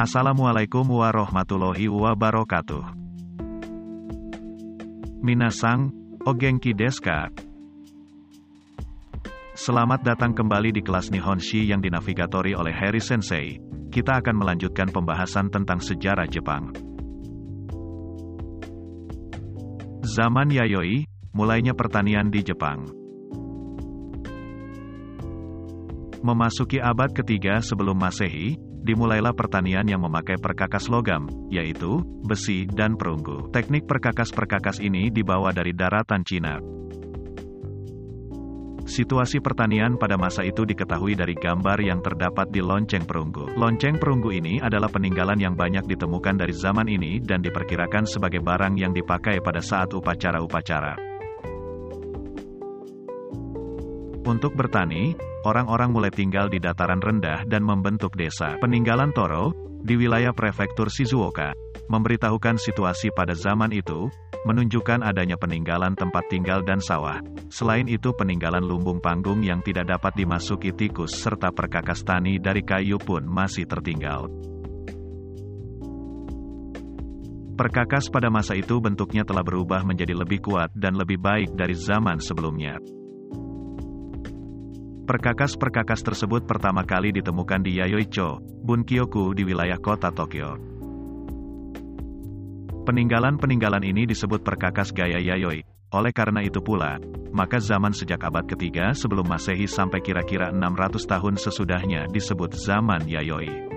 Assalamualaikum warahmatullahi wabarakatuh. Minasang, Ogenki Deska. Selamat datang kembali di kelas Nihonshi yang dinavigatori oleh Harry Sensei. Kita akan melanjutkan pembahasan tentang sejarah Jepang. Zaman Yayoi, mulainya pertanian di Jepang. Memasuki abad ketiga sebelum Masehi, dimulailah pertanian yang memakai perkakas logam, yaitu besi dan perunggu. Teknik perkakas-perkakas ini dibawa dari daratan Cina. Situasi pertanian pada masa itu diketahui dari gambar yang terdapat di lonceng perunggu. Lonceng perunggu ini adalah peninggalan yang banyak ditemukan dari zaman ini dan diperkirakan sebagai barang yang dipakai pada saat upacara-upacara. Untuk bertani, orang-orang mulai tinggal di dataran rendah dan membentuk desa. Peninggalan Toro, di wilayah prefektur Shizuoka, memberitahukan situasi pada zaman itu, menunjukkan adanya peninggalan tempat tinggal dan sawah. Selain itu peninggalan lumbung panggung yang tidak dapat dimasuki tikus serta perkakas tani dari kayu pun masih tertinggal. Perkakas pada masa itu bentuknya telah berubah menjadi lebih kuat dan lebih baik dari zaman sebelumnya. Perkakas-perkakas tersebut pertama kali ditemukan di Yayoicho, Bunkyoku di wilayah kota Tokyo. Peninggalan-peninggalan ini disebut perkakas gaya Yayoi. Oleh karena itu pula, maka zaman sejak abad ketiga sebelum masehi sampai kira-kira 600 tahun sesudahnya disebut zaman Yayoi.